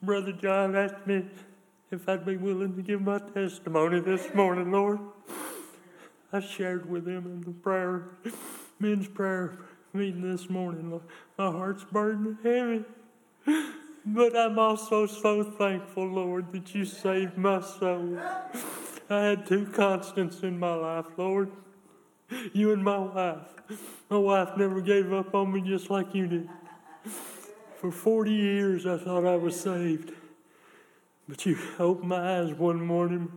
Brother John asked me if I'd be willing to give my testimony this morning, Lord. I shared with him in the prayer, men's prayer meeting this morning. My heart's burdened heavy. But I'm also so thankful, Lord, that you saved my soul. I had two constants in my life, Lord. You and my wife. My wife never gave up on me just like you did. For 40 years, I thought I was saved. But you opened my eyes one morning.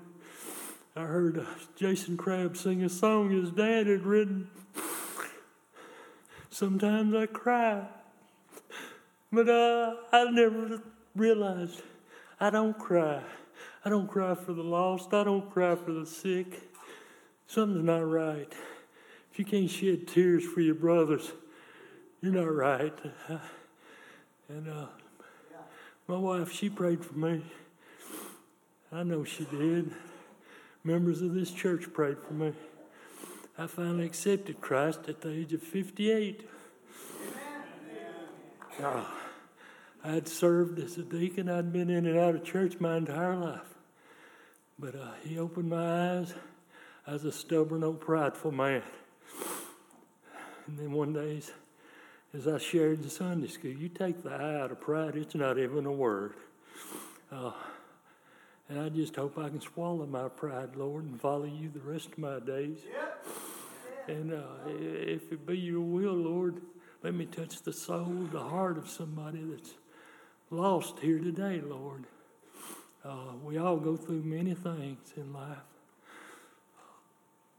I heard Jason Crabb sing a song his dad had written. Sometimes I cry, but uh, I never realized I don't cry. I don't cry for the lost. I don't cry for the sick. Something's not right. If you can't shed tears for your brothers, you're not right. And uh, my wife, she prayed for me. I know she did. Members of this church prayed for me. I finally accepted Christ at the age of 58. Uh, I had served as a deacon. I'd been in and out of church my entire life. But uh, he opened my eyes. I was a stubborn, old, prideful man. And then one day, as I shared in Sunday school, you take the eye out of pride, it's not even a word. Uh, and I just hope I can swallow my pride, Lord, and follow you the rest of my days. And uh, if it be your will, Lord, let me touch the soul, the heart of somebody that's lost here today, Lord. Uh, we all go through many things in life.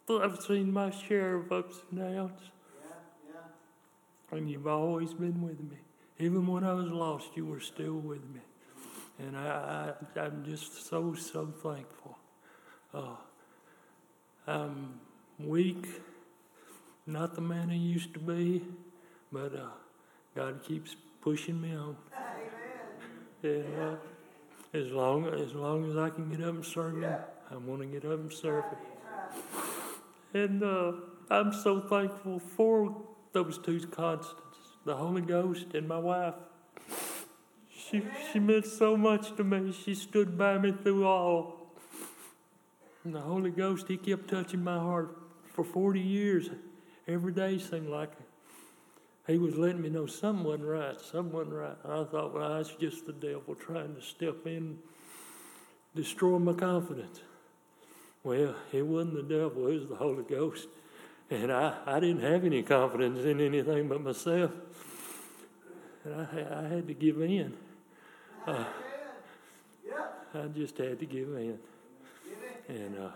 I've seen my share of ups and downs. And you've always been with me. Even when I was lost, you were still with me. And I, I, am just so, so thankful. Uh, I'm weak, not the man I used to be, but uh, God keeps pushing me on. And uh, as long as long as I can get up and serve Him, I want to get up and serve Him. And uh, I'm so thankful for those two constants the Holy Ghost and my wife. She, she meant so much to me. She stood by me through all. And the Holy Ghost, He kept touching my heart for 40 years. Every day seemed like He was letting me know wasn't right, wasn't right. I thought, well, that's just the devil trying to step in, destroy my confidence. Well, it wasn't the devil, it was the Holy Ghost. And I, I didn't have any confidence in anything but myself. And I, I had to give in. Uh, I just had to give in. And uh,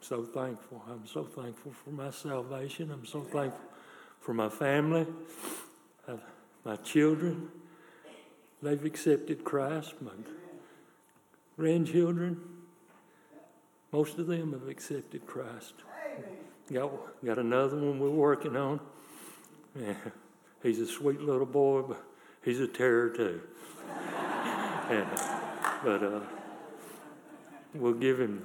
so thankful. I'm so thankful for my salvation. I'm so thankful for my family, uh, my children. They've accepted Christ. My grandchildren, most of them have accepted Christ. Got, got another one we're working on. Yeah, he's a sweet little boy, but he's a terror too. but uh, we'll give him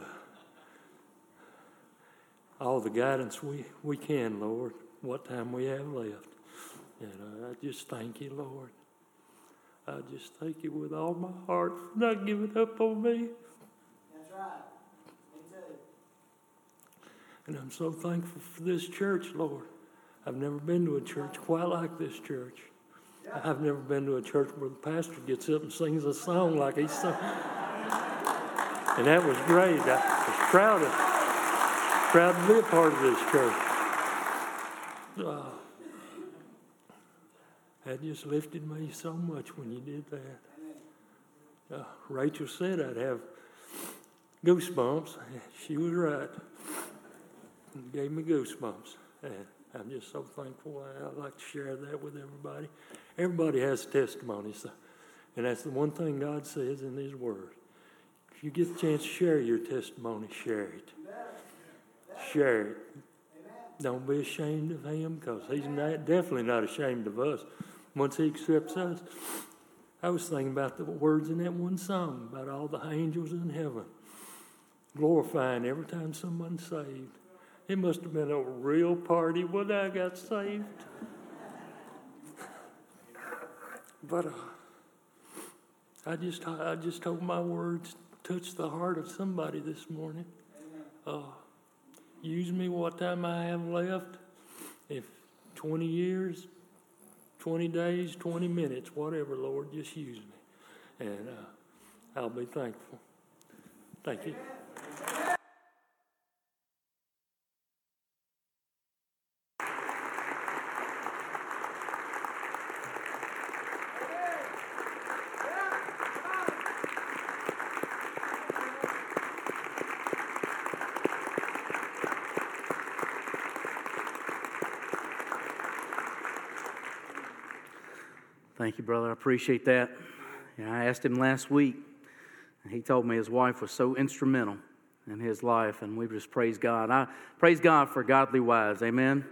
all the guidance we, we can, Lord, what time we have left. And uh, I just thank you, Lord. I just thank you with all my heart for not giving up on me. That's right. And I'm so thankful for this church, Lord. I've never been to a church quite like this church. I've never been to a church where the pastor gets up and sings a song like he's sung. And that was great. I was proud of, proud to be a part of this church. Uh, that just lifted me so much when you did that. Uh, Rachel said I'd have goosebumps. She was right gave me goosebumps. And I'm just so thankful. I'd like to share that with everybody. Everybody has testimonies, and that's the one thing God says in His Word. If you get the chance to share your testimony, share it. Share it. Don't be ashamed of Him because He's not, definitely not ashamed of us once He accepts us. I was thinking about the words in that one song about all the angels in heaven glorifying every time someone's saved. It must have been a real party when I got saved. But uh, I just, I just hope my words touch the heart of somebody this morning. Uh, use me what time I have left. If 20 years, 20 days, 20 minutes, whatever, Lord, just use me. And uh, I'll be thankful. Thank you. Thank you, brother. I appreciate that. I asked him last week, and he told me his wife was so instrumental in his life, and we just praise God. I praise God for godly wives, amen.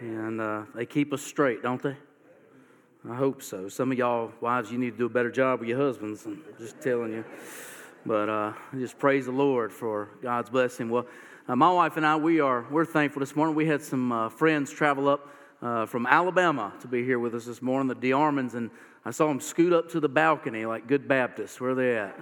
And uh, they keep us straight, don't they? I hope so. Some of y'all wives, you need to do a better job with your husbands. I'm just telling you. But uh, just praise the Lord for God's blessing. Well, uh, my wife and I, we are we're thankful this morning. We had some uh, friends travel up uh, from Alabama to be here with us this morning, the DeArmonds, and I saw them scoot up to the balcony like good Baptists. Where are they at?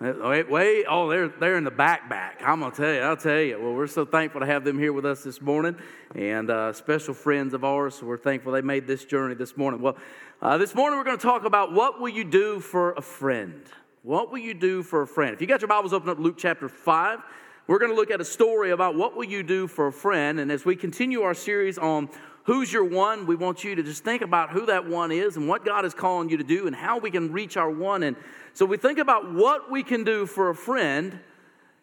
Wait, wait, oh, they're, they're in the back back. I'm going to tell you, I'll tell you. Well, we're so thankful to have them here with us this morning and uh, special friends of ours. So we're thankful they made this journey this morning. Well, uh, this morning we're going to talk about what will you do for a friend? What will you do for a friend? If you got your Bibles open up Luke chapter 5, we're going to look at a story about what will you do for a friend. And as we continue our series on who's your one, we want you to just think about who that one is and what God is calling you to do and how we can reach our one. And so we think about what we can do for a friend.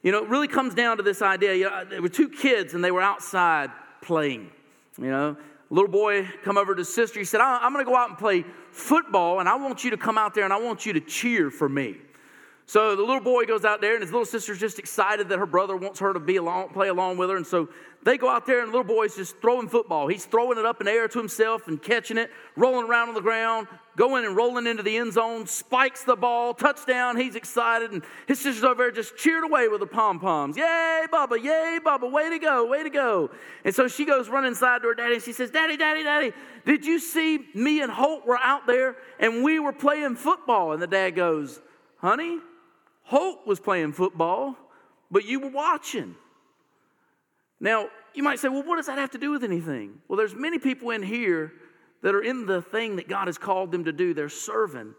You know, it really comes down to this idea. You know, there were two kids and they were outside playing. You know, little boy come over to sister. He said, I'm going to go out and play football, and I want you to come out there and I want you to cheer for me. So the little boy goes out there, and his little sister's just excited that her brother wants her to be along, play along with her. And so they go out there, and the little boy's just throwing football. He's throwing it up in the air to himself and catching it, rolling around on the ground, going and rolling into the end zone, spikes the ball, touchdown. He's excited, and his sister's over there just cheered away with the pom poms. Yay, Bubba! Yay, Bubba! Way to go! Way to go! And so she goes running inside to her daddy, and she says, "Daddy, Daddy, Daddy, did you see me and Holt were out there, and we were playing football?" And the dad goes, "Honey." Holt was playing football, but you were watching. Now, you might say, well, what does that have to do with anything? Well, there's many people in here that are in the thing that God has called them to do. They're serving.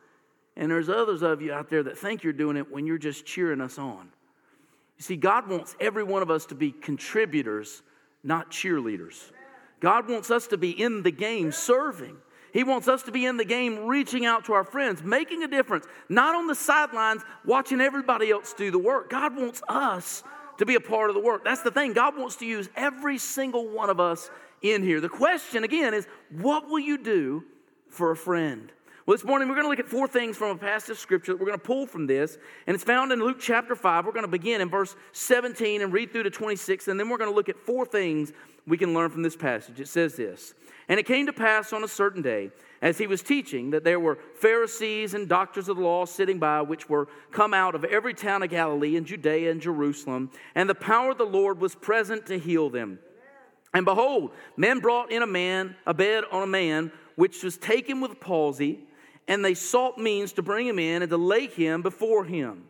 And there's others of you out there that think you're doing it when you're just cheering us on. You see, God wants every one of us to be contributors, not cheerleaders. God wants us to be in the game serving. He wants us to be in the game, reaching out to our friends, making a difference, not on the sidelines, watching everybody else do the work. God wants us to be a part of the work. That's the thing. God wants to use every single one of us in here. The question, again, is what will you do for a friend? Well, this morning we're going to look at four things from a passage of scripture that we're going to pull from this, and it's found in Luke chapter 5. We're going to begin in verse 17 and read through to 26, and then we're going to look at four things we can learn from this passage. It says this and it came to pass on a certain day, as he was teaching, that there were Pharisees and doctors of the law sitting by, which were come out of every town of Galilee and Judea and Jerusalem, and the power of the Lord was present to heal them. And behold, men brought in a man, a bed on a man, which was taken with palsy, and they sought means to bring him in and to lay him before him.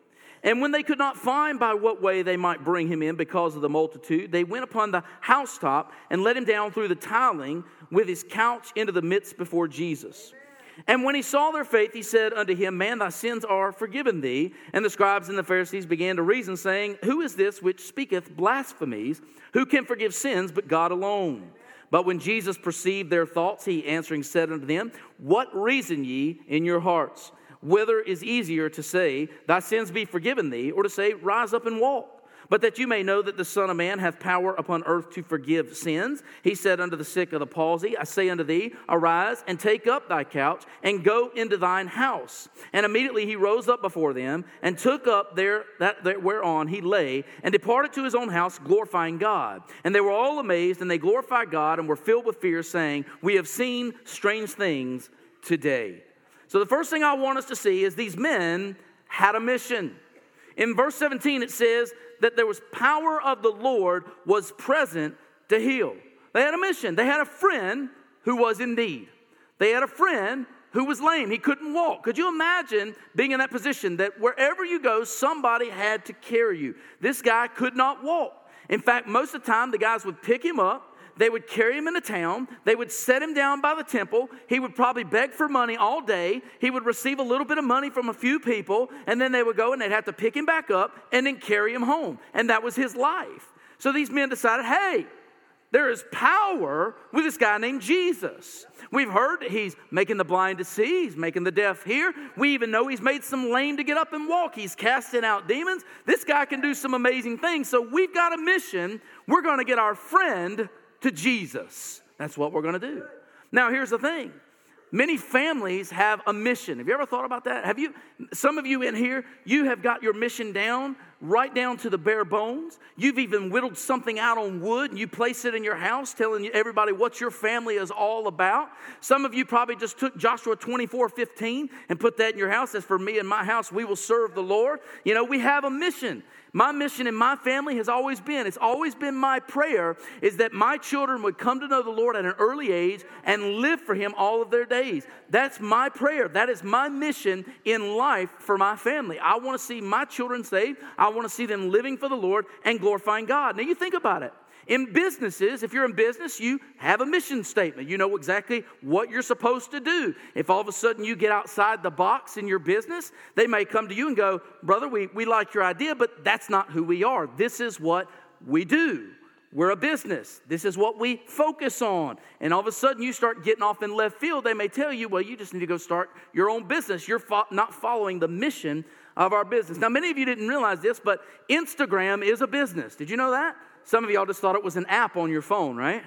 And when they could not find by what way they might bring him in because of the multitude, they went upon the housetop and let him down through the tiling with his couch into the midst before Jesus. And when he saw their faith, he said unto him, Man, thy sins are forgiven thee. And the scribes and the Pharisees began to reason, saying, Who is this which speaketh blasphemies? Who can forgive sins but God alone? But when Jesus perceived their thoughts, he answering said unto them, What reason ye in your hearts? Whether is easier to say, Thy sins be forgiven thee, or to say, Rise up and walk? But that you may know that the Son of Man hath power upon earth to forgive sins, he said unto the sick of the palsy, I say unto thee, Arise and take up thy couch and go into thine house. And immediately he rose up before them and took up there that, whereon he lay and departed to his own house, glorifying God. And they were all amazed and they glorified God and were filled with fear, saying, We have seen strange things today. So, the first thing I want us to see is these men had a mission. In verse 17, it says that there was power of the Lord was present to heal. They had a mission. They had a friend who was in need. They had a friend who was lame. He couldn't walk. Could you imagine being in that position that wherever you go, somebody had to carry you? This guy could not walk. In fact, most of the time, the guys would pick him up, they would carry him into town. They would set him down by the temple. He would probably beg for money all day. He would receive a little bit of money from a few people, and then they would go and they'd have to pick him back up and then carry him home. And that was his life. So these men decided hey, there is power with this guy named Jesus. We've heard he's making the blind to see, he's making the deaf hear. We even know he's made some lame to get up and walk. He's casting out demons. This guy can do some amazing things. So we've got a mission. We're going to get our friend to Jesus. That's what we're going to do. Now, here's the thing Many families have a mission. Have you ever thought about that? Have you, some of you in here, you have got your mission down, right down to the bare bones. You've even whittled something out on wood and you place it in your house, telling everybody what your family is all about. Some of you probably just took Joshua 24 15 and put that in your house. As for me and my house, we will serve the Lord. You know, we have a mission. My mission in my family has always been, it's always been my prayer, is that my children would come to know the Lord at an early age and live for Him all of their days. That's my prayer. That is my mission in life for my family. I want to see my children saved. Want to see them living for the Lord and glorifying God. Now, you think about it. In businesses, if you're in business, you have a mission statement. You know exactly what you're supposed to do. If all of a sudden you get outside the box in your business, they may come to you and go, Brother, we, we like your idea, but that's not who we are. This is what we do. We're a business. This is what we focus on. And all of a sudden, you start getting off in left field. They may tell you, well, you just need to go start your own business. You're fo- not following the mission of our business. Now, many of you didn't realize this, but Instagram is a business. Did you know that? Some of y'all just thought it was an app on your phone, right?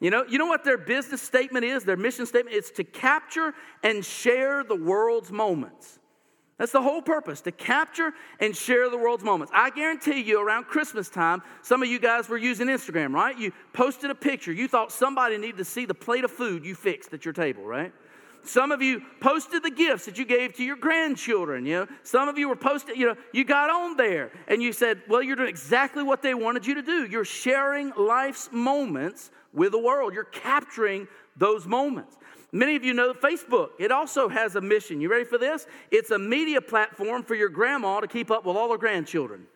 You know, you know what their business statement is, their mission statement? It's to capture and share the world's moments. That's the whole purpose, to capture and share the world's moments. I guarantee you, around Christmas time, some of you guys were using Instagram, right? You posted a picture. You thought somebody needed to see the plate of food you fixed at your table, right? Some of you posted the gifts that you gave to your grandchildren. You know, some of you were posted, you know, you got on there and you said, well, you're doing exactly what they wanted you to do. You're sharing life's moments with the world. You're capturing those moments. Many of you know Facebook. It also has a mission. You ready for this? It's a media platform for your grandma to keep up with all her grandchildren.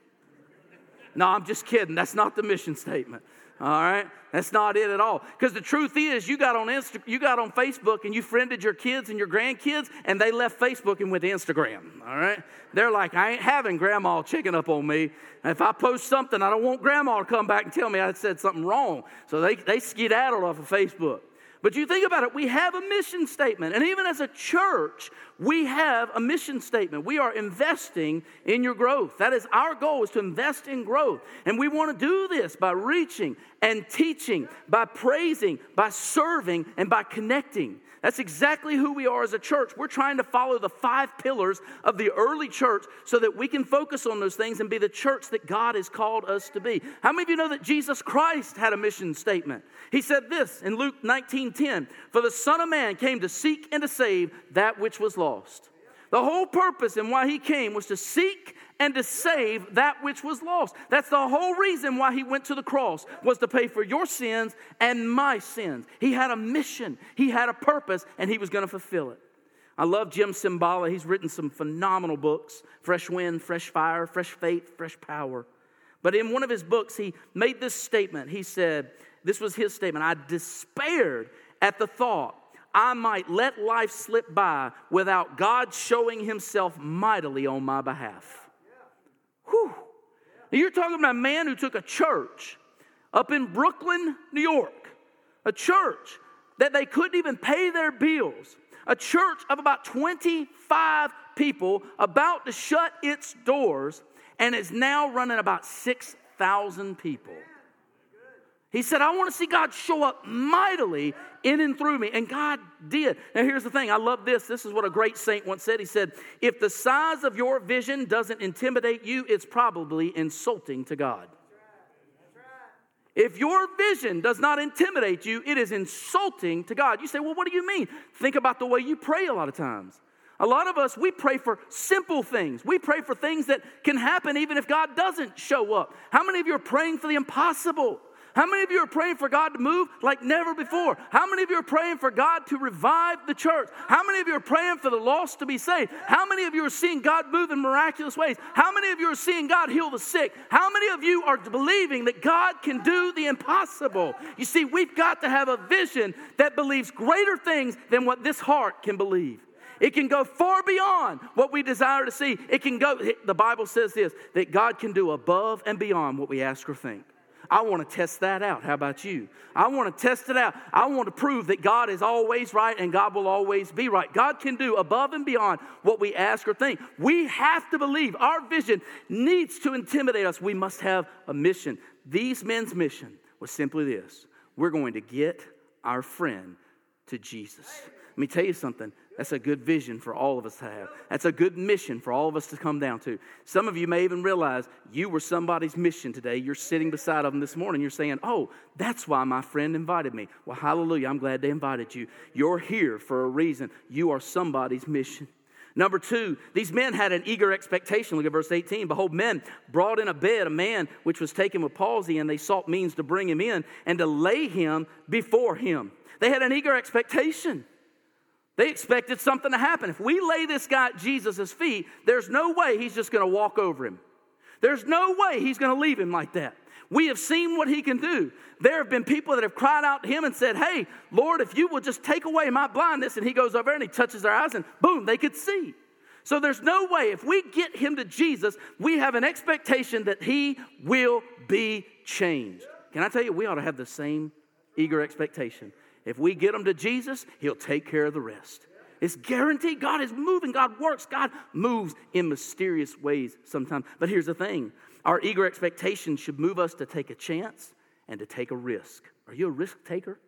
No, I'm just kidding. That's not the mission statement. All right? That's not it at all. Because the truth is, you got on Insta- you got on Facebook and you friended your kids and your grandkids, and they left Facebook and went to Instagram. All right? They're like, I ain't having grandma checking up on me. And if I post something, I don't want grandma to come back and tell me I said something wrong. So they, they skedaddled off of Facebook. But you think about it, we have a mission statement. And even as a church, we have a mission statement. We are investing in your growth. That is our goal is to invest in growth. And we want to do this by reaching and teaching, by praising, by serving, and by connecting. That's exactly who we are as a church. We're trying to follow the five pillars of the early church so that we can focus on those things and be the church that God has called us to be. How many of you know that Jesus Christ had a mission statement? He said this in Luke 19:10, "For the Son of Man came to seek and to save that which was lost." The whole purpose and why he came was to seek and to save that which was lost. That's the whole reason why he went to the cross was to pay for your sins and my sins. He had a mission, he had a purpose and he was going to fulfill it. I love Jim Cymbala. He's written some phenomenal books Fresh Wind, Fresh Fire, Fresh Faith, Fresh Power. But in one of his books, he made this statement. He said, This was his statement I despaired at the thought I might let life slip by without God showing himself mightily on my behalf. Whew. Now you're talking about a man who took a church up in Brooklyn, New York, a church that they couldn't even pay their bills, a church of about 25 people about to shut its doors and is now running about 6,000 people. He said, I want to see God show up mightily in and through me. And God did. Now, here's the thing I love this. This is what a great saint once said. He said, If the size of your vision doesn't intimidate you, it's probably insulting to God. If your vision does not intimidate you, it is insulting to God. You say, Well, what do you mean? Think about the way you pray a lot of times. A lot of us, we pray for simple things. We pray for things that can happen even if God doesn't show up. How many of you are praying for the impossible? How many of you are praying for God to move like never before? How many of you are praying for God to revive the church? How many of you are praying for the lost to be saved? How many of you are seeing God move in miraculous ways? How many of you are seeing God heal the sick? How many of you are believing that God can do the impossible? You see, we've got to have a vision that believes greater things than what this heart can believe. It can go far beyond what we desire to see. It can go, the Bible says this that God can do above and beyond what we ask or think. I want to test that out. How about you? I want to test it out. I want to prove that God is always right and God will always be right. God can do above and beyond what we ask or think. We have to believe our vision needs to intimidate us. We must have a mission. These men's mission was simply this we're going to get our friend to Jesus. Let me tell you something. That's a good vision for all of us to have. That's a good mission for all of us to come down to. Some of you may even realize you were somebody's mission today. You're sitting beside them this morning. You're saying, Oh, that's why my friend invited me. Well, hallelujah. I'm glad they invited you. You're here for a reason. You are somebody's mission. Number two, these men had an eager expectation. Look at verse 18. Behold, men brought in a bed a man which was taken with palsy, and they sought means to bring him in and to lay him before him. They had an eager expectation. They expected something to happen. If we lay this guy at Jesus' feet, there's no way he's just going to walk over him. There's no way he's going to leave him like that. We have seen what he can do. There have been people that have cried out to him and said, Hey, Lord, if you will just take away my blindness. And he goes over and he touches their eyes, and boom, they could see. So there's no way, if we get him to Jesus, we have an expectation that he will be changed. Can I tell you, we ought to have the same eager expectation. If we get them to Jesus, He'll take care of the rest. It's guaranteed. God is moving. God works. God moves in mysterious ways sometimes. But here's the thing our eager expectation should move us to take a chance and to take a risk. Are you a risk taker?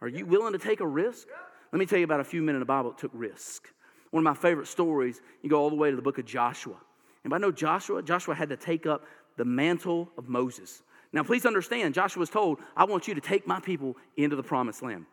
Are you willing to take a risk? Let me tell you about a few men in the Bible that took risk. One of my favorite stories, you go all the way to the book of Joshua. And I know Joshua, Joshua had to take up the mantle of Moses. Now, please understand, Joshua was told, I want you to take my people into the promised land.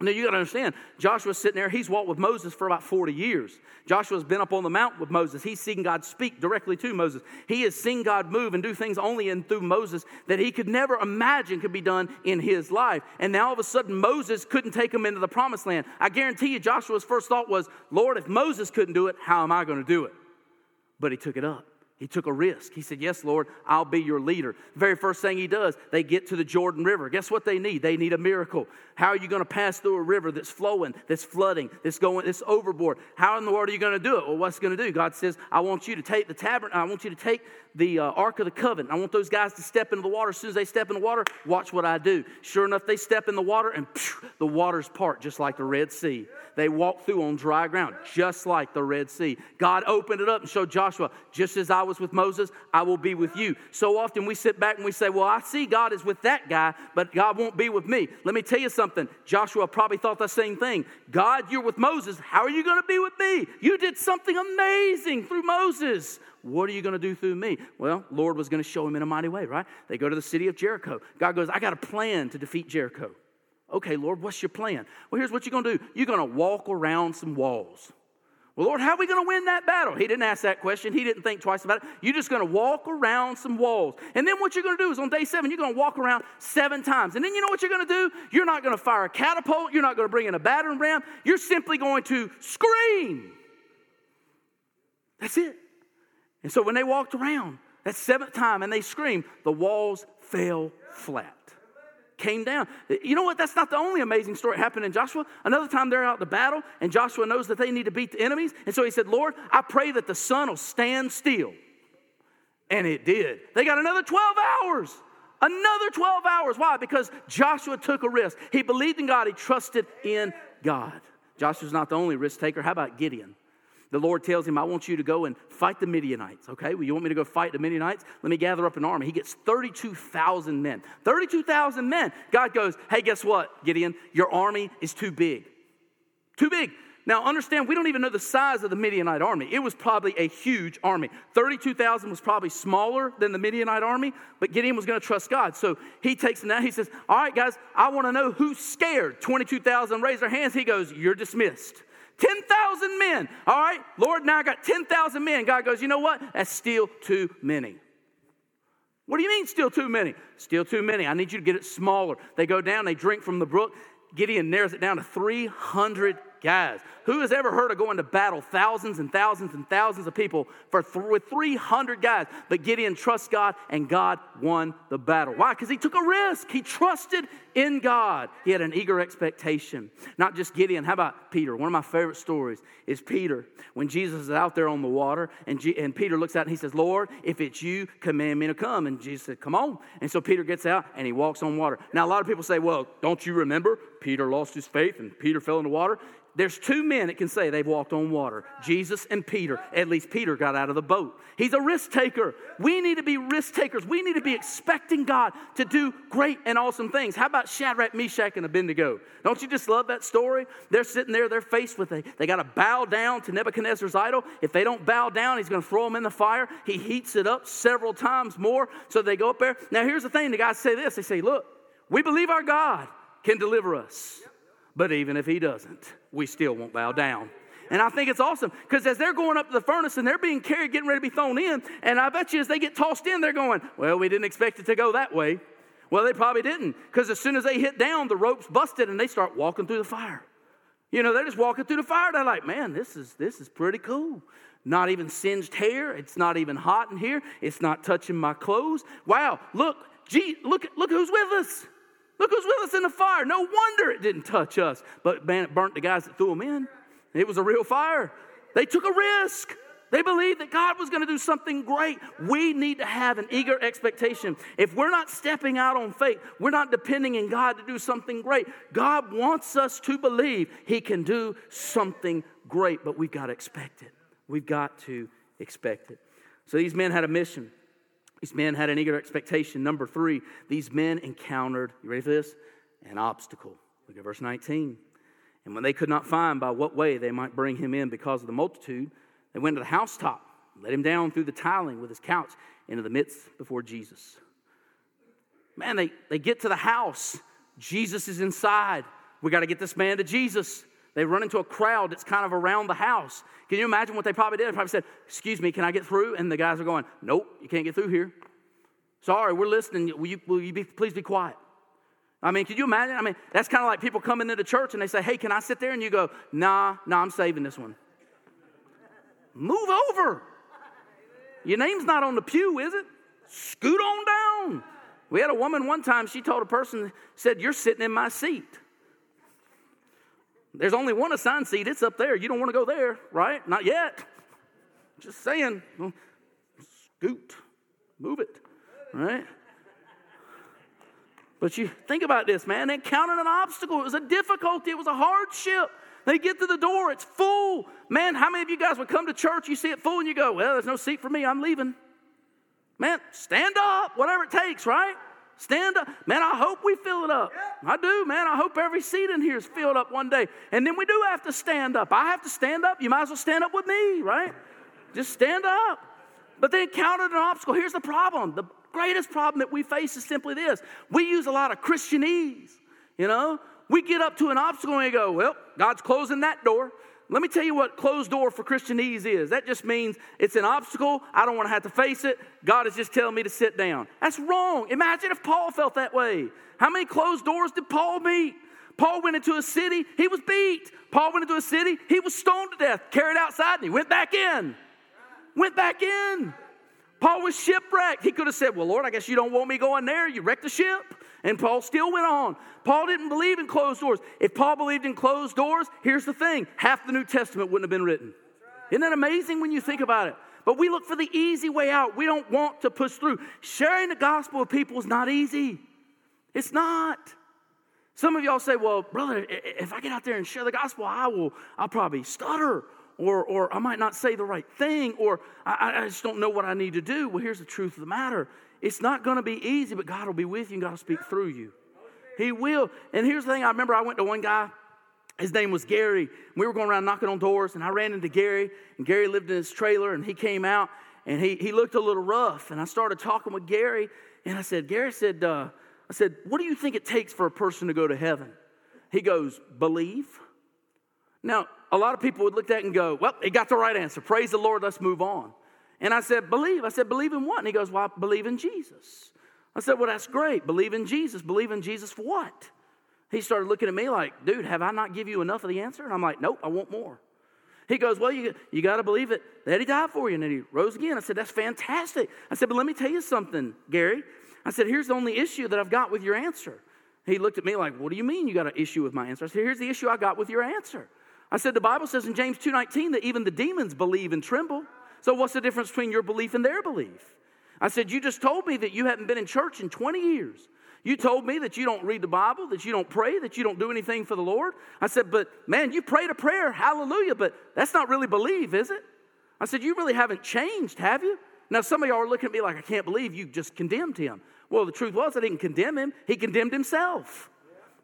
Now you got to understand, Joshua's sitting there, he's walked with Moses for about 40 years. Joshua's been up on the mount with Moses. He's seen God speak directly to Moses. He has seen God move and do things only in through Moses that he could never imagine could be done in his life. And now all of a sudden Moses couldn't take him into the promised land. I guarantee you Joshua's first thought was, Lord, if Moses couldn't do it, how am I going to do it? But he took it up. He took a risk. He said, Yes, Lord, I'll be your leader. The very first thing he does, they get to the Jordan River. Guess what they need? They need a miracle. How are you going to pass through a river that's flowing, that's flooding, that's going, that's overboard? How in the world are you going to do it? Well, what's going to do? God says, I want you to take the tabernacle, I want you to take the uh, Ark of the Covenant. I want those guys to step into the water. As soon as they step in the water, watch what I do. Sure enough, they step in the water and phew, the waters part just like the Red Sea. They walk through on dry ground, just like the Red Sea. God opened it up and showed Joshua, just as I was with Moses, I will be with you. So often we sit back and we say, Well, I see God is with that guy, but God won't be with me. Let me tell you something. Joshua probably thought the same thing. God, you're with Moses. How are you going to be with me? You did something amazing through Moses. What are you going to do through me? Well, Lord was going to show him in a mighty way, right? They go to the city of Jericho. God goes, I got a plan to defeat Jericho. Okay, Lord, what's your plan? Well, here's what you're going to do you're going to walk around some walls. Well, Lord, how are we going to win that battle? He didn't ask that question. He didn't think twice about it. You're just going to walk around some walls. And then what you're going to do is on day seven, you're going to walk around seven times. And then you know what you're going to do? You're not going to fire a catapult. You're not going to bring in a battering ram. You're simply going to scream. That's it. And so when they walked around that seventh time and they screamed, the walls fell flat came down. You know what? That's not the only amazing story that happened in Joshua. Another time they're out to battle, and Joshua knows that they need to beat the enemies. And so he said, Lord, I pray that the sun will stand still. And it did. They got another 12 hours. Another 12 hours. Why? Because Joshua took a risk. He believed in God, he trusted in God. Joshua's not the only risk taker. How about Gideon? The Lord tells him, I want you to go and fight the Midianites. Okay, well, you want me to go fight the Midianites? Let me gather up an army. He gets 32,000 men. 32,000 men. God goes, Hey, guess what, Gideon? Your army is too big. Too big. Now, understand, we don't even know the size of the Midianite army. It was probably a huge army. 32,000 was probably smaller than the Midianite army, but Gideon was going to trust God. So he takes them down. He says, All right, guys, I want to know who's scared. 22,000 raise their hands. He goes, You're dismissed. 10,000 men. All right, Lord, now I got 10,000 men. God goes, you know what? That's still too many. What do you mean, still too many? Still too many. I need you to get it smaller. They go down, they drink from the brook. Gideon narrows it down to 300 guys. Who has ever heard of going to battle thousands and thousands and thousands of people for th- with 300 guys? But Gideon trusts God and God won the battle. Why? Because he took a risk. He trusted in God. He had an eager expectation. Not just Gideon. How about Peter? One of my favorite stories is Peter. When Jesus is out there on the water and, G- and Peter looks out and he says, Lord, if it's you, command me to come. And Jesus said, Come on. And so Peter gets out and he walks on water. Now, a lot of people say, Well, don't you remember? Peter lost his faith and Peter fell in the water. There's two men that can say they've walked on water Jesus and Peter. At least Peter got out of the boat. He's a risk taker. We need to be risk takers. We need to be expecting God to do great and awesome things. How about Shadrach, Meshach, and Abednego? Don't you just love that story? They're sitting there, they're faced with a, they got to bow down to Nebuchadnezzar's idol. If they don't bow down, he's going to throw them in the fire. He heats it up several times more. So they go up there. Now, here's the thing the guys say this they say, Look, we believe our God can deliver us. But even if he doesn't, we still won't bow down. And I think it's awesome because as they're going up to the furnace and they're being carried, getting ready to be thrown in, and I bet you as they get tossed in, they're going, Well, we didn't expect it to go that way. Well, they probably didn't because as soon as they hit down, the ropes busted and they start walking through the fire. You know, they're just walking through the fire. They're like, Man, this is, this is pretty cool. Not even singed hair. It's not even hot in here. It's not touching my clothes. Wow, look, gee, look, look who's with us. Look who's with us in the fire. No wonder it didn't touch us. But man, it burnt the guys that threw them in. It was a real fire. They took a risk. They believed that God was going to do something great. We need to have an eager expectation. If we're not stepping out on faith, we're not depending in God to do something great. God wants us to believe He can do something great, but we've got to expect it. We've got to expect it. So these men had a mission. These men had an eager expectation. Number three, these men encountered, you ready for this? An obstacle. Look at verse 19. And when they could not find by what way they might bring him in because of the multitude, they went to the housetop, let him down through the tiling with his couch into the midst before Jesus. Man, they, they get to the house. Jesus is inside. We got to get this man to Jesus. They run into a crowd that's kind of around the house. Can you imagine what they probably did? They probably said, Excuse me, can I get through? And the guys are going, Nope, you can't get through here. Sorry, we're listening. Will you, will you be, please be quiet? I mean, can you imagine? I mean, that's kind of like people coming into church and they say, Hey, can I sit there? And you go, Nah, nah, I'm saving this one. Move over. Your name's not on the pew, is it? Scoot on down. We had a woman one time, she told a person, said, You're sitting in my seat. There's only one assigned seat, it's up there. You don't want to go there, right? Not yet. Just saying. Scoot. Move it, right? But you think about this, man. They encountered an obstacle. It was a difficulty, it was a hardship. They get to the door, it's full. Man, how many of you guys would come to church, you see it full, and you go, Well, there's no seat for me, I'm leaving. Man, stand up, whatever it takes, right? Stand up. Man, I hope we fill it up. I do, man. I hope every seat in here is filled up one day. And then we do have to stand up. I have to stand up. You might as well stand up with me, right? Just stand up. But they encountered an obstacle. Here's the problem the greatest problem that we face is simply this we use a lot of Christianese, you know? We get up to an obstacle and we go, well, God's closing that door. Let me tell you what closed door for Christianese is. That just means it's an obstacle. I don't want to have to face it. God is just telling me to sit down. That's wrong. Imagine if Paul felt that way. How many closed doors did Paul meet? Paul went into a city, he was beat. Paul went into a city, he was stoned to death, carried outside, and he went back in. Went back in. Paul was shipwrecked. He could have said, Well, Lord, I guess you don't want me going there. You wrecked the ship. And Paul still went on. Paul didn't believe in closed doors. If Paul believed in closed doors, here's the thing half the New Testament wouldn't have been written. Isn't that amazing when you think about it? But we look for the easy way out. We don't want to push through. Sharing the gospel with people is not easy. It's not. Some of y'all say, well, brother, if I get out there and share the gospel, I will, I'll probably stutter, or, or I might not say the right thing, or I, I just don't know what I need to do. Well, here's the truth of the matter it's not going to be easy, but God will be with you and God will speak through you. He will. And here's the thing I remember I went to one guy, his name was Gary. We were going around knocking on doors, and I ran into Gary, and Gary lived in his trailer, and he came out, and he, he looked a little rough. And I started talking with Gary, and I said, Gary said, uh, I said, what do you think it takes for a person to go to heaven? He goes, believe. Now, a lot of people would look at that and go, well, he got the right answer. Praise the Lord, let's move on. And I said, Believe. I said, Believe in what? And he goes, Well, I believe in Jesus. I said, Well, that's great. Believe in Jesus. Believe in Jesus for what? He started looking at me like, Dude, have I not give you enough of the answer? And I'm like, Nope, I want more. He goes, Well, you, you got to believe it that he died for you. And then he rose again. I said, That's fantastic. I said, But let me tell you something, Gary. I said, Here's the only issue that I've got with your answer. He looked at me like, What do you mean you got an issue with my answer? I said, Here's the issue I got with your answer. I said, The Bible says in James 2.19 that even the demons believe and tremble. So what's the difference between your belief and their belief? I said, You just told me that you hadn't been in church in 20 years. You told me that you don't read the Bible, that you don't pray, that you don't do anything for the Lord. I said, But man, you prayed a prayer, hallelujah, but that's not really believe, is it? I said, You really haven't changed, have you? Now, some of y'all are looking at me like, I can't believe you just condemned him. Well, the truth was, I didn't condemn him, he condemned himself.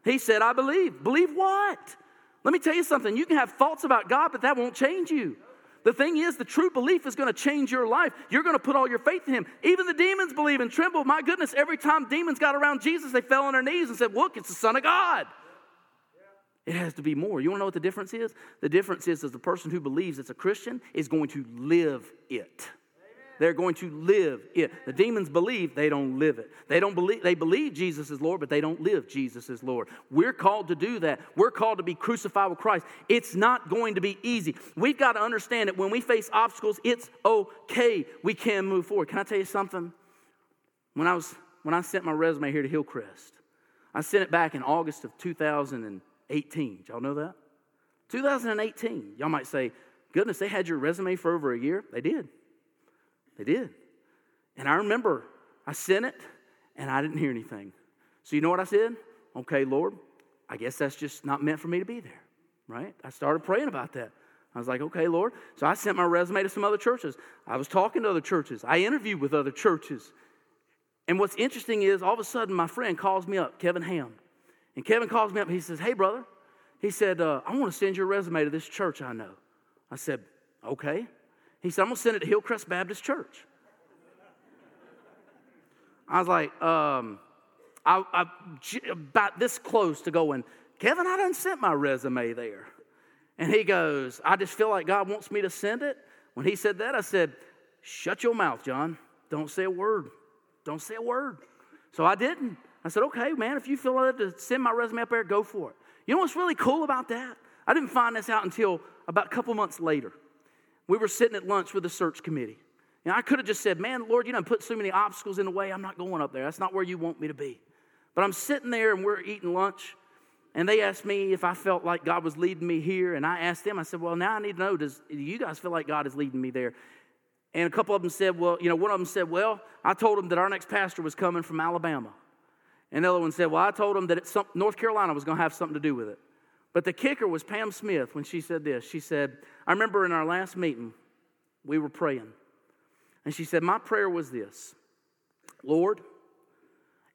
He said, I believe. Believe what? Let me tell you something. You can have thoughts about God, but that won't change you. The thing is, the true belief is going to change your life. You're going to put all your faith in Him. Even the demons believe and tremble. My goodness, every time demons got around Jesus, they fell on their knees and said, Look, it's the Son of God. It has to be more. You want to know what the difference is? The difference is, is the person who believes it's a Christian is going to live it. They're going to live it. The demons believe, they don't live it. They don't believe they believe Jesus is Lord, but they don't live Jesus is Lord. We're called to do that. We're called to be crucified with Christ. It's not going to be easy. We've got to understand that when we face obstacles, it's okay. We can move forward. Can I tell you something? When I was when I sent my resume here to Hillcrest, I sent it back in August of 2018. Did y'all know that? 2018. Y'all might say, goodness, they had your resume for over a year. They did. They did. And I remember I sent it and I didn't hear anything. So you know what I said? Okay, Lord, I guess that's just not meant for me to be there, right? I started praying about that. I was like, okay, Lord. So I sent my resume to some other churches. I was talking to other churches. I interviewed with other churches. And what's interesting is all of a sudden my friend calls me up, Kevin Ham. And Kevin calls me up he says, hey, brother. He said, uh, I want to send your resume to this church I know. I said, okay. He said, I'm going to send it to Hillcrest Baptist Church. I was like, um, I, I, about this close to going, Kevin, I done sent my resume there. And he goes, I just feel like God wants me to send it. When he said that, I said, Shut your mouth, John. Don't say a word. Don't say a word. So I didn't. I said, Okay, man, if you feel like to send my resume up there, go for it. You know what's really cool about that? I didn't find this out until about a couple months later we were sitting at lunch with the search committee. And I could have just said, Man, Lord, you know, put so many obstacles in the way. I'm not going up there. That's not where you want me to be. But I'm sitting there and we're eating lunch. And they asked me if I felt like God was leading me here. And I asked them, I said, Well, now I need to know, does do you guys feel like God is leading me there? And a couple of them said, Well, you know, one of them said, Well, I told them that our next pastor was coming from Alabama. And the other one said, Well, I told them that some, North Carolina was going to have something to do with it. But the kicker was Pam Smith when she said this. She said, I remember in our last meeting, we were praying. And she said, My prayer was this Lord,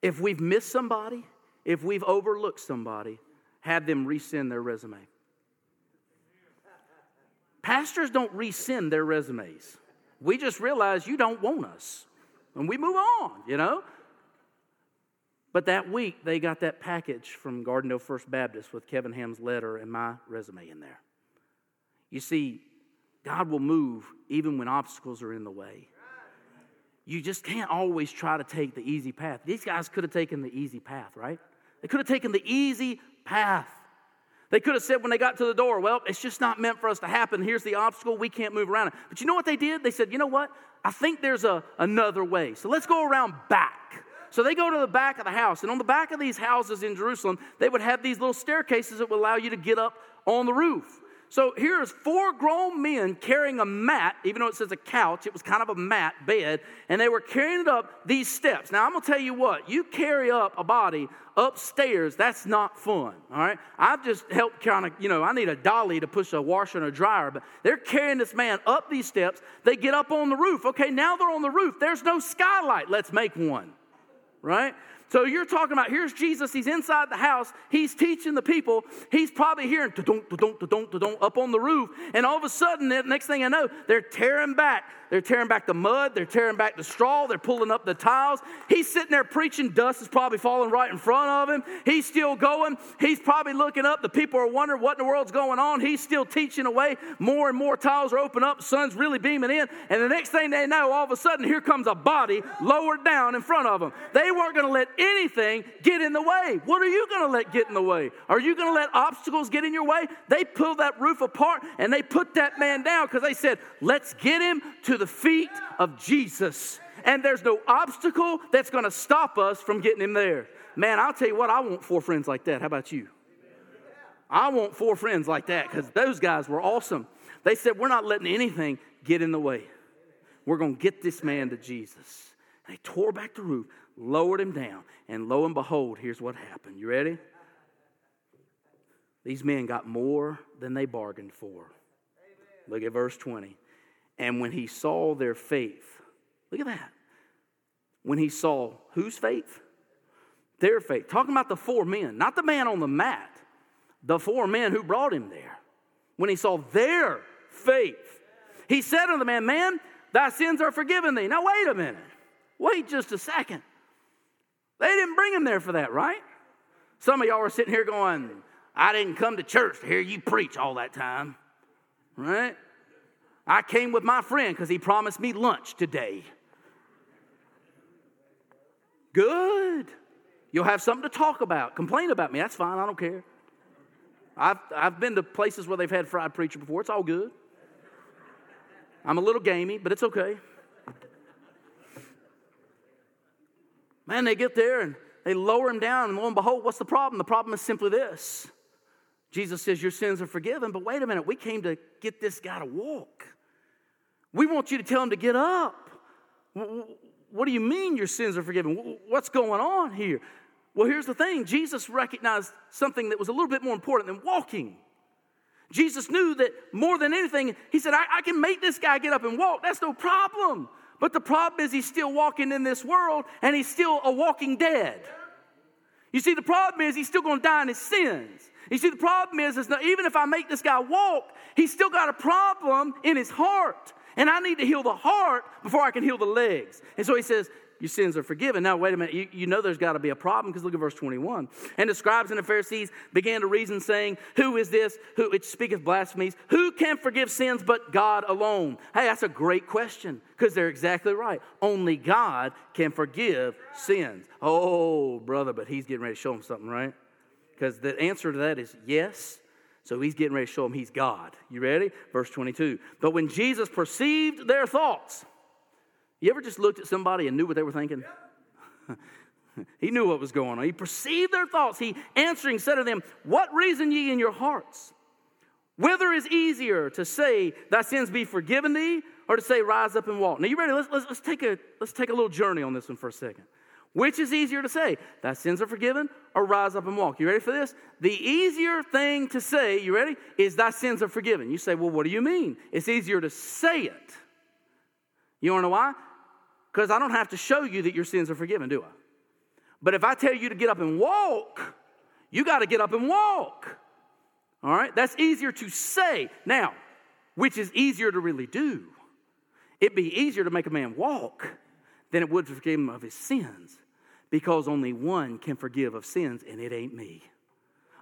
if we've missed somebody, if we've overlooked somebody, have them resend their resume. Pastors don't resend their resumes. We just realize you don't want us. And we move on, you know? But that week, they got that package from Gardendale First Baptist with Kevin Ham's letter and my resume in there. You see, God will move even when obstacles are in the way. You just can't always try to take the easy path. These guys could have taken the easy path, right? They could have taken the easy path. They could have said when they got to the door, well, it's just not meant for us to happen. Here's the obstacle. We can't move around it. But you know what they did? They said, you know what? I think there's a, another way. So let's go around back. So they go to the back of the house. And on the back of these houses in Jerusalem, they would have these little staircases that would allow you to get up on the roof. So here's four grown men carrying a mat, even though it says a couch, it was kind of a mat bed, and they were carrying it up these steps. Now I'm gonna tell you what, you carry up a body upstairs, that's not fun, all right? I've just helped kind of, you know, I need a dolly to push a washer and a dryer, but they're carrying this man up these steps. They get up on the roof. Okay, now they're on the roof. There's no skylight. Let's make one, right? So you're talking about here's Jesus, he's inside the house, he's teaching the people, he's probably hearing da-dunk, da-dunk, da-dunk, up on the roof, and all of a sudden, the next thing I know, they're tearing back They're tearing back the mud. They're tearing back the straw. They're pulling up the tiles. He's sitting there preaching. Dust is probably falling right in front of him. He's still going. He's probably looking up. The people are wondering what in the world's going on. He's still teaching away. More and more tiles are opening up. Sun's really beaming in. And the next thing they know, all of a sudden, here comes a body lowered down in front of them. They weren't going to let anything get in the way. What are you going to let get in the way? Are you going to let obstacles get in your way? They pulled that roof apart and they put that man down because they said, let's get him to the feet of Jesus. And there's no obstacle that's going to stop us from getting him there. Man, I'll tell you what, I want four friends like that. How about you? I want four friends like that because those guys were awesome. They said, We're not letting anything get in the way. We're going to get this man to Jesus. And they tore back the roof, lowered him down, and lo and behold, here's what happened. You ready? These men got more than they bargained for. Look at verse 20. And when he saw their faith, look at that. When he saw whose faith? Their faith. Talking about the four men, not the man on the mat, the four men who brought him there. When he saw their faith, he said to the man, Man, thy sins are forgiven thee. Now, wait a minute. Wait just a second. They didn't bring him there for that, right? Some of y'all are sitting here going, I didn't come to church to hear you preach all that time, right? I came with my friend because he promised me lunch today. Good. You'll have something to talk about. Complain about me. That's fine. I don't care. I've, I've been to places where they've had fried preacher before. It's all good. I'm a little gamey, but it's okay. Man, they get there and they lower him down, and lo and behold, what's the problem? The problem is simply this Jesus says, Your sins are forgiven, but wait a minute, we came to get this guy to walk. We want you to tell him to get up. What do you mean your sins are forgiven? What's going on here? Well, here's the thing Jesus recognized something that was a little bit more important than walking. Jesus knew that more than anything, he said, I, I, can make this guy get up and walk. That's no problem. But the problem is he's still walking in this world and he's still a walking dead. You see, the problem is he's still going to die in his sins. You see, the problem is, is even if I make this guy walk, he's still got a problem in his heart. And I need to heal the heart before I can heal the legs. And so he says, your sins are forgiven. Now, wait a minute. You, you know there's got to be a problem because look at verse 21. And the scribes and the Pharisees began to reason, saying, Who is this? Who it speaketh blasphemies? Who can forgive sins but God alone? Hey, that's a great question because they're exactly right. Only God can forgive sins. Oh, brother, but he's getting ready to show them something, right? Because the answer to that is yes. So he's getting ready to show them he's God. You ready? Verse 22. But when Jesus perceived their thoughts, you ever just looked at somebody and knew what they were thinking? he knew what was going on. He perceived their thoughts. He answering said to them, What reason ye in your hearts? Whether is easier to say, Thy sins be forgiven thee, or to say, Rise up and walk? Now, you ready? Let's, let's, let's, take, a, let's take a little journey on this one for a second. Which is easier to say, Thy sins are forgiven, or rise up and walk? You ready for this? The easier thing to say, you ready, is Thy sins are forgiven. You say, Well, what do you mean? It's easier to say it. You want to know why? Because I don't have to show you that your sins are forgiven, do I? But if I tell you to get up and walk, you got to get up and walk. All right? That's easier to say. Now, which is easier to really do? It'd be easier to make a man walk than it would to forgive him of his sins because only one can forgive of sins, and it ain't me.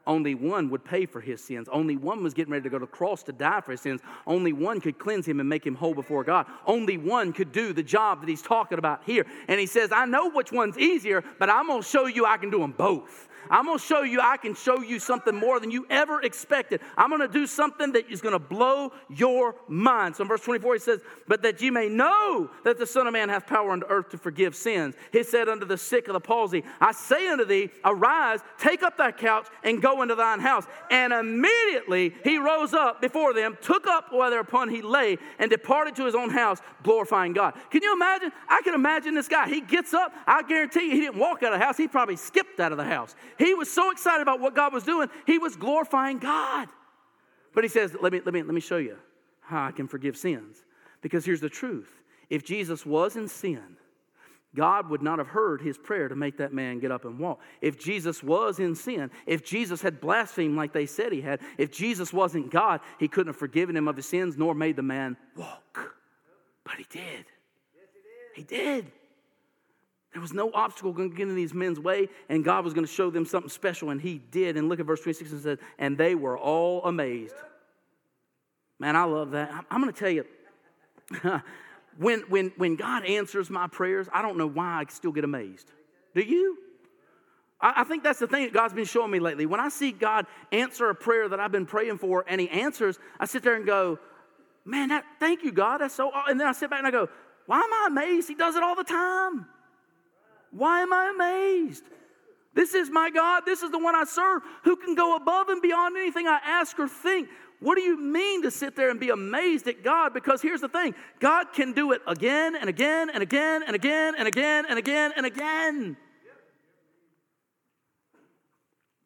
Only one would pay for his sins. Only one was getting ready to go to the cross to die for his sins. Only one could cleanse him and make him whole before God. Only one could do the job that he's talking about here. And he says, I know which one's easier, but I'm going to show you I can do them both. I'm going to show you I can show you something more than you ever expected. I'm going to do something that is going to blow your mind. So in verse 24, he says, But that you may know that the Son of Man hath power on earth to forgive sins. He said unto the sick of the palsy, I say unto thee, arise, take up thy couch, and go into thine house. And immediately he rose up before them, took up whereupon he lay, and departed to his own house, glorifying God. Can you imagine? I can imagine this guy. He gets up. I guarantee you, he didn't walk out of the house. He probably skipped out of the house. He was so excited about what God was doing, he was glorifying God. But he says, let me, let me, let me show you how I can forgive sins. Because here's the truth if Jesus was in sin, God would not have heard his prayer to make that man get up and walk. If Jesus was in sin, if Jesus had blasphemed like they said he had, if Jesus wasn't God, he couldn't have forgiven him of his sins nor made the man walk. But he did. He did. There was no obstacle going to get in these men's way, and God was going to show them something special, and He did. And look at verse 26 and says, And they were all amazed. Man, I love that. I'm going to tell you, when, when, when God answers my prayers, I don't know why I still get amazed. Do you? I, I think that's the thing that God's been showing me lately. When I see God answer a prayer that I've been praying for, and He answers, I sit there and go, Man, that, thank you, God. That's so. And then I sit back and I go, Why am I amazed? He does it all the time. Why am I amazed? This is my God. This is the one I serve who can go above and beyond anything I ask or think. What do you mean to sit there and be amazed at God? Because here's the thing God can do it again and again and again and again and again and again and again.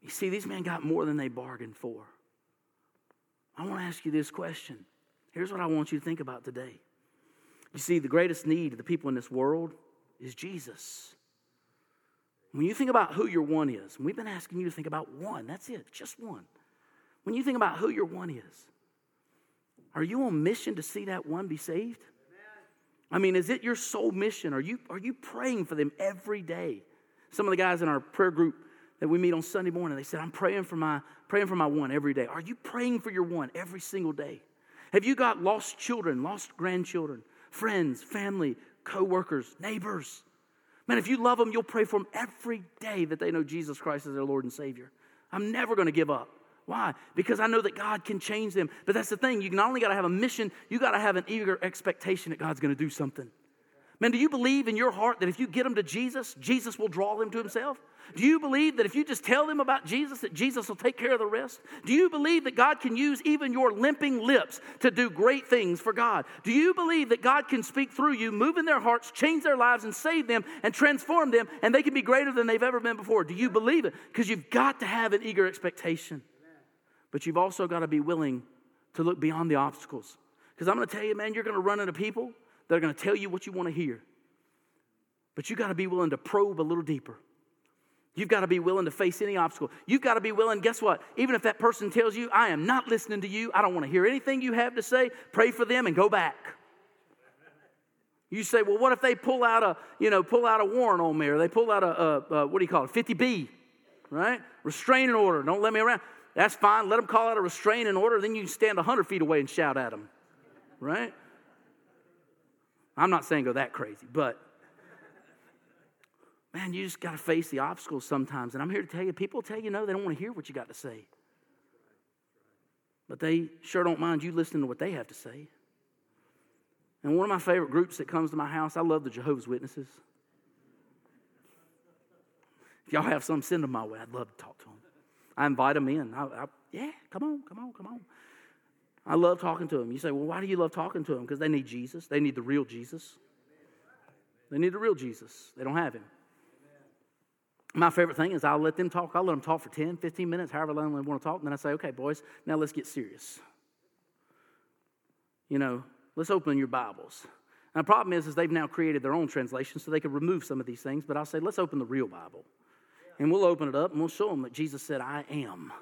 You see, these men got more than they bargained for. I want to ask you this question. Here's what I want you to think about today. You see, the greatest need of the people in this world is Jesus. When you think about who your one is, and we've been asking you to think about one, that's it, just one. When you think about who your one is, are you on mission to see that one be saved? I mean, is it your sole mission? Are you, are you praying for them every day? Some of the guys in our prayer group that we meet on Sunday morning, they said, I'm praying for my praying for my one every day. Are you praying for your one every single day? Have you got lost children, lost grandchildren, friends, family, co-workers, neighbors? Man, if you love them, you'll pray for them every day that they know Jesus Christ is their Lord and Savior. I'm never going to give up. Why? Because I know that God can change them. But that's the thing. You not only got to have a mission, you got to have an eager expectation that God's going to do something. Man, do you believe in your heart that if you get them to Jesus, Jesus will draw them to himself? Do you believe that if you just tell them about Jesus, that Jesus will take care of the rest? Do you believe that God can use even your limping lips to do great things for God? Do you believe that God can speak through you, move in their hearts, change their lives, and save them and transform them, and they can be greater than they've ever been before? Do you believe it? Because you've got to have an eager expectation. But you've also got to be willing to look beyond the obstacles. Because I'm going to tell you, man, you're going to run into people that are going to tell you what you want to hear. But you got to be willing to probe a little deeper. You've got to be willing to face any obstacle. You've got to be willing, guess what? Even if that person tells you, I am not listening to you, I don't want to hear anything you have to say, pray for them and go back. You say, well, what if they pull out a, you know, pull out a warrant on me or they pull out a, a, a what do you call it, 50B, right? Restraining order, don't let me around. That's fine. Let them call out a restraining order. Then you stand 100 feet away and shout at them, right? I'm not saying go that crazy, but man, you just got to face the obstacles sometimes. And I'm here to tell you, people tell you no, they don't want to hear what you got to say. But they sure don't mind you listening to what they have to say. And one of my favorite groups that comes to my house, I love the Jehovah's Witnesses. If y'all have some, send them my way. I'd love to talk to them. I invite them in. I, I, yeah, come on, come on, come on. I love talking to them. You say, well, why do you love talking to them? Because they need Jesus. They need the real Jesus. They need the real Jesus. They don't have him. My favorite thing is I'll let them talk. I'll let them talk for 10, 15 minutes, however long they want to talk. And then I say, okay, boys, now let's get serious. You know, let's open your Bibles. And the problem is, is they've now created their own translation so they could remove some of these things. But I'll say, let's open the real Bible. And we'll open it up and we'll show them that Jesus said, I am.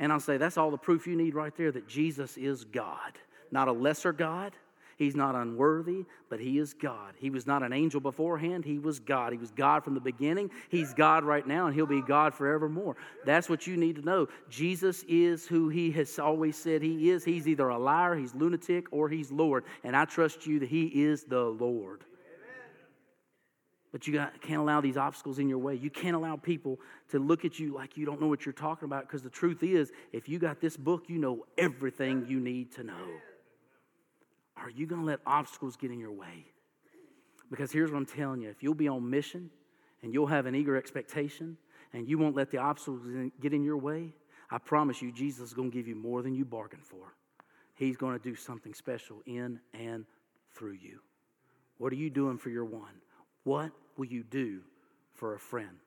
And I'll say, that's all the proof you need right there that Jesus is God, not a lesser God He's not unworthy, but He is God. He was not an angel beforehand, He was God. He was God from the beginning. He's God right now, and He'll be God forevermore. That's what you need to know. Jesus is who He has always said He is. He's either a liar, He's lunatic, or He's Lord. And I trust you that He is the Lord. But you got, can't allow these obstacles in your way. You can't allow people to look at you like you don't know what you're talking about because the truth is, if you got this book, you know everything you need to know. Are you going to let obstacles get in your way? Because here's what I'm telling you if you'll be on mission and you'll have an eager expectation and you won't let the obstacles get in your way, I promise you, Jesus is going to give you more than you bargained for. He's going to do something special in and through you. What are you doing for your one? What will you do for a friend?